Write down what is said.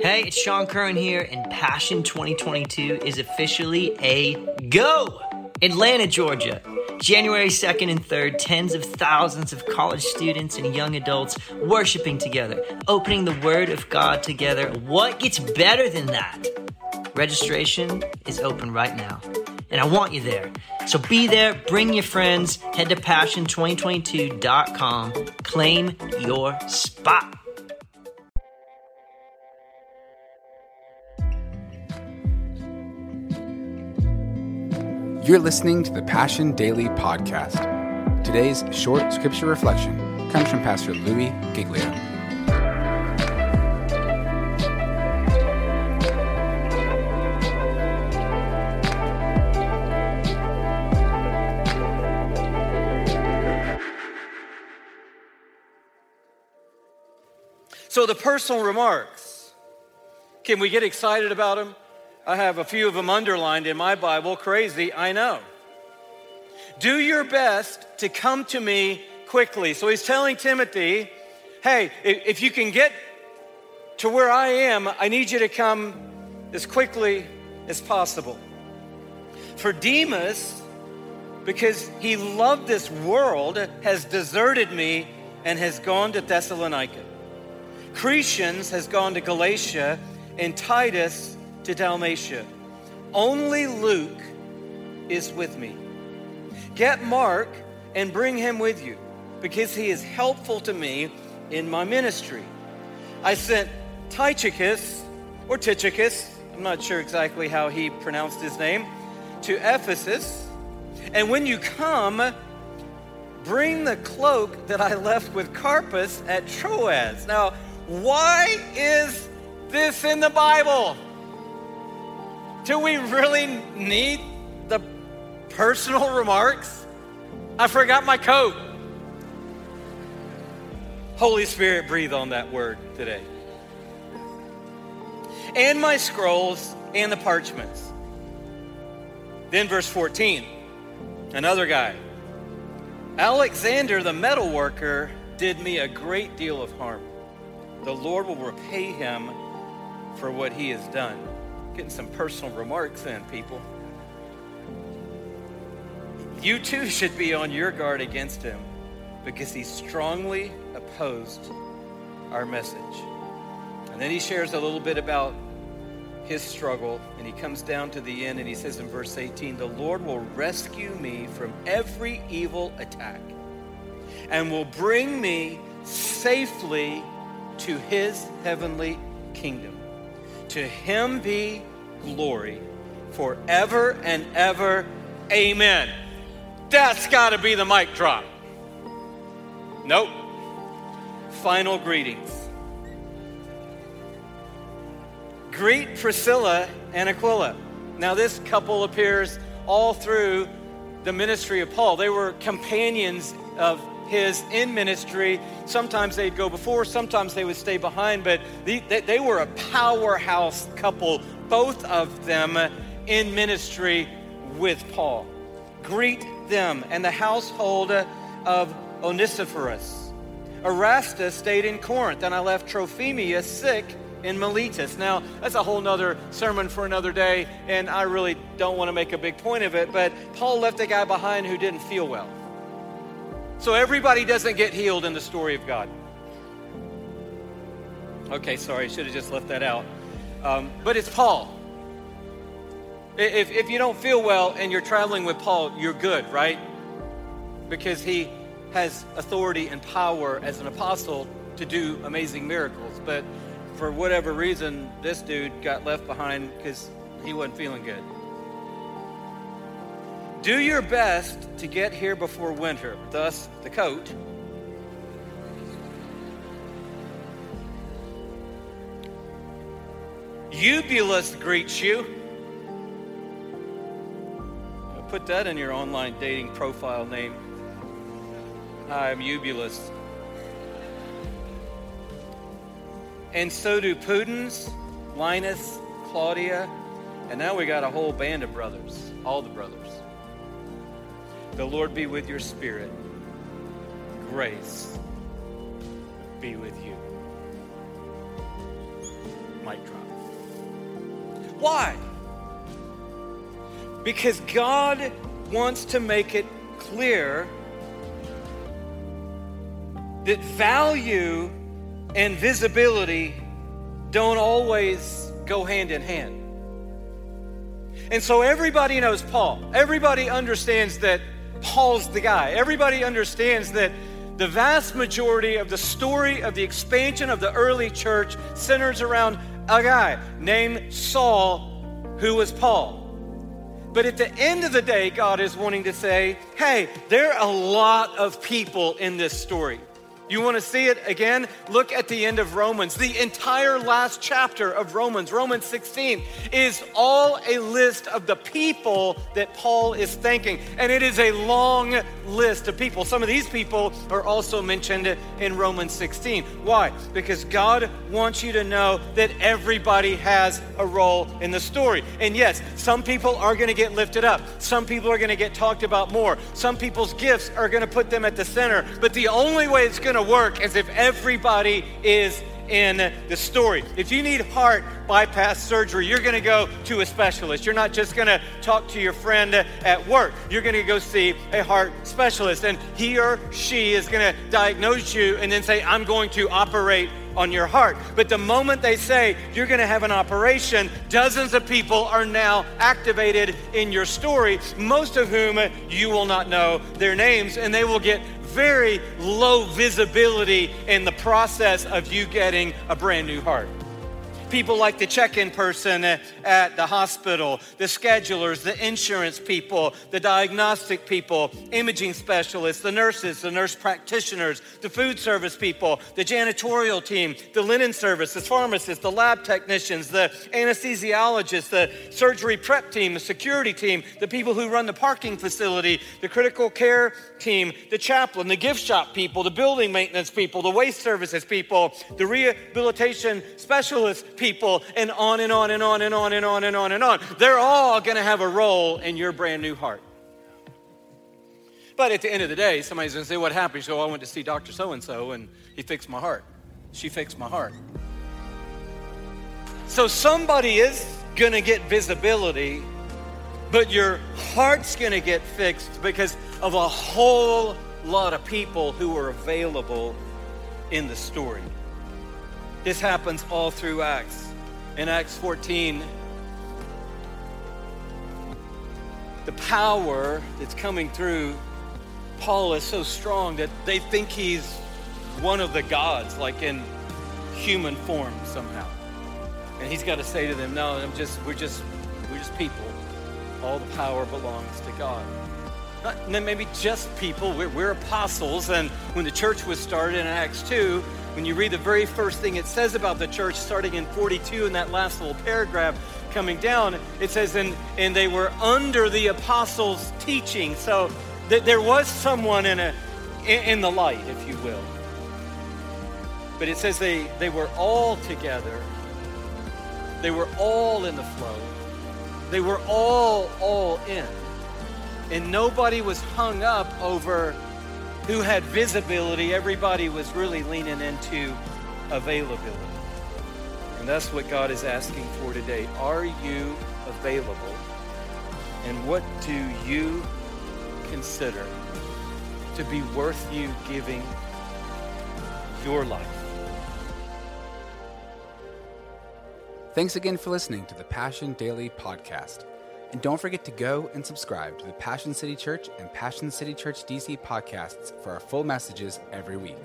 Hey, it's Sean Curran here, and Passion 2022 is officially a go! Atlanta, Georgia. January 2nd and 3rd, tens of thousands of college students and young adults worshiping together, opening the Word of God together. What gets better than that? Registration is open right now, and I want you there. So be there, bring your friends, head to passion2022.com, claim your spot. You're listening to the Passion Daily Podcast. Today's short scripture reflection comes from Pastor Louis Giglio. So, the personal remarks, can we get excited about them? I have a few of them underlined in my Bible. Crazy, I know. Do your best to come to me quickly. So he's telling Timothy, hey, if you can get to where I am, I need you to come as quickly as possible. For Demas, because he loved this world, has deserted me and has gone to Thessalonica. Crescens has gone to Galatia, and Titus to Dalmatia. Only Luke is with me. Get Mark and bring him with you, because he is helpful to me in my ministry. I sent Tychicus, or Tychicus, I'm not sure exactly how he pronounced his name, to Ephesus. And when you come, bring the cloak that I left with Carpus at Troas. Now, why is this in the Bible? Do we really need the personal remarks? I forgot my coat. Holy Spirit, breathe on that word today. And my scrolls and the parchments. Then, verse 14, another guy. Alexander the metal worker did me a great deal of harm. The Lord will repay him for what he has done. Getting some personal remarks in, people. You too should be on your guard against him because he strongly opposed our message. And then he shares a little bit about his struggle, and he comes down to the end and he says in verse 18, The Lord will rescue me from every evil attack and will bring me safely to his heavenly kingdom. To him be glory forever and ever. Amen. That's got to be the mic drop. Nope. Final greetings. Greet Priscilla and Aquila. Now, this couple appears all through the ministry of Paul. They were companions of his in ministry. Sometimes they'd go before, sometimes they would stay behind, but they, they, were a powerhouse couple, both of them in ministry with Paul. Greet them and the household of Onesiphorus. Erastus stayed in Corinth, and I left Trophimus sick in Miletus. Now, that's a whole nother sermon for another day, and I really don't want to make a big point of it, but Paul left a guy behind who didn't feel well. So everybody doesn't get healed in the story of God. Okay, sorry, should have just left that out. Um, but it's Paul. If, if you don't feel well and you're traveling with Paul, you're good, right? Because he has authority and power as an apostle to do amazing miracles. But for whatever reason, this dude got left behind because he wasn't feeling good. Do your best to get here before winter, thus the coat. Eubulus greets you. Put that in your online dating profile name. Hi, I'm Eubulus. And so do Pudens, Linus, Claudia, and now we got a whole band of brothers, all the brothers. The Lord be with your spirit. Grace be with you. Mic drop. Why? Because God wants to make it clear that value and visibility don't always go hand in hand. And so everybody knows Paul. Everybody understands that Paul's the guy. Everybody understands that the vast majority of the story of the expansion of the early church centers around a guy named Saul, who was Paul. But at the end of the day, God is wanting to say, hey, there are a lot of people in this story. You want to see it again? Look at the end of Romans. The entire last chapter of Romans, Romans 16, is all a list of the people that Paul is thanking. And it is a long list of people. Some of these people are also mentioned in Romans 16. Why? Because God wants you to know that everybody has a role in the story. And yes, some people are going to get lifted up, some people are going to get talked about more, some people's gifts are going to put them at the center. But the only way it's going to to work as if everybody is in the story. If you need heart bypass surgery, you're going to go to a specialist. You're not just going to talk to your friend at work. You're going to go see a heart specialist, and he or she is going to diagnose you and then say, I'm going to operate on your heart. But the moment they say you're going to have an operation, dozens of people are now activated in your story, most of whom you will not know their names, and they will get very low visibility in the process of you getting a brand new heart. People like the check in person at the hospital, the schedulers, the insurance people, the diagnostic people, imaging specialists, the nurses, the nurse practitioners, the food service people, the janitorial team, the linen service, the pharmacists, the lab technicians, the anesthesiologists, the surgery prep team, the security team, the people who run the parking facility, the critical care team, the chaplain, the gift shop people, the building maintenance people, the waste services people, the rehabilitation specialists people, and on and on and on and on and on and on and on. They're all going to have a role in your brand new heart. But at the end of the day, somebody's going to say, What happened? So oh, I went to see Dr. So and so, and he fixed my heart. She fixed my heart. So somebody is going to get visibility, but your heart's going to get fixed because of a whole lot of people who are available in the story. This happens all through Acts. In Acts 14, the power that's coming through Paul is so strong that they think he's one of the gods, like in human form somehow. And he's got to say to them, No, I'm just we're just we're just people. All the power belongs to God. Not maybe just people, we're, we're apostles, and when the church was started in Acts 2, when you read the very first thing it says about the church, starting in 42 in that last little paragraph coming down, it says, and, and they were under the apostles' teaching. So th- there was someone in, a, in, in the light, if you will. But it says they, they were all together, they were all in the flow, they were all, all in. And nobody was hung up over who had visibility, everybody was really leaning into availability. And that's what God is asking for today. Are you available? And what do you consider to be worth you giving your life? Thanks again for listening to the Passion Daily Podcast. And don't forget to go and subscribe to the Passion City Church and Passion City Church DC podcasts for our full messages every week.